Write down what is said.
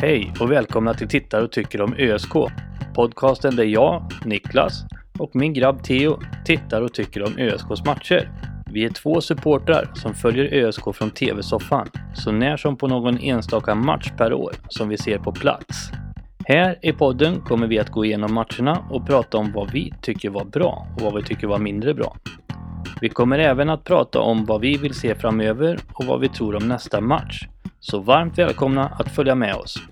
Hej och välkomna till Tittar och tycker om ÖSK. Podcasten där jag, Niklas och min grabb Theo tittar och tycker om ÖSKs matcher. Vi är två supportrar som följer ÖSK från TV-soffan, så när som på någon enstaka match per år som vi ser på plats. Här i podden kommer vi att gå igenom matcherna och prata om vad vi tycker var bra och vad vi tycker var mindre bra. Vi kommer även att prata om vad vi vill se framöver och vad vi tror om nästa match. Så varmt välkomna att följa med oss.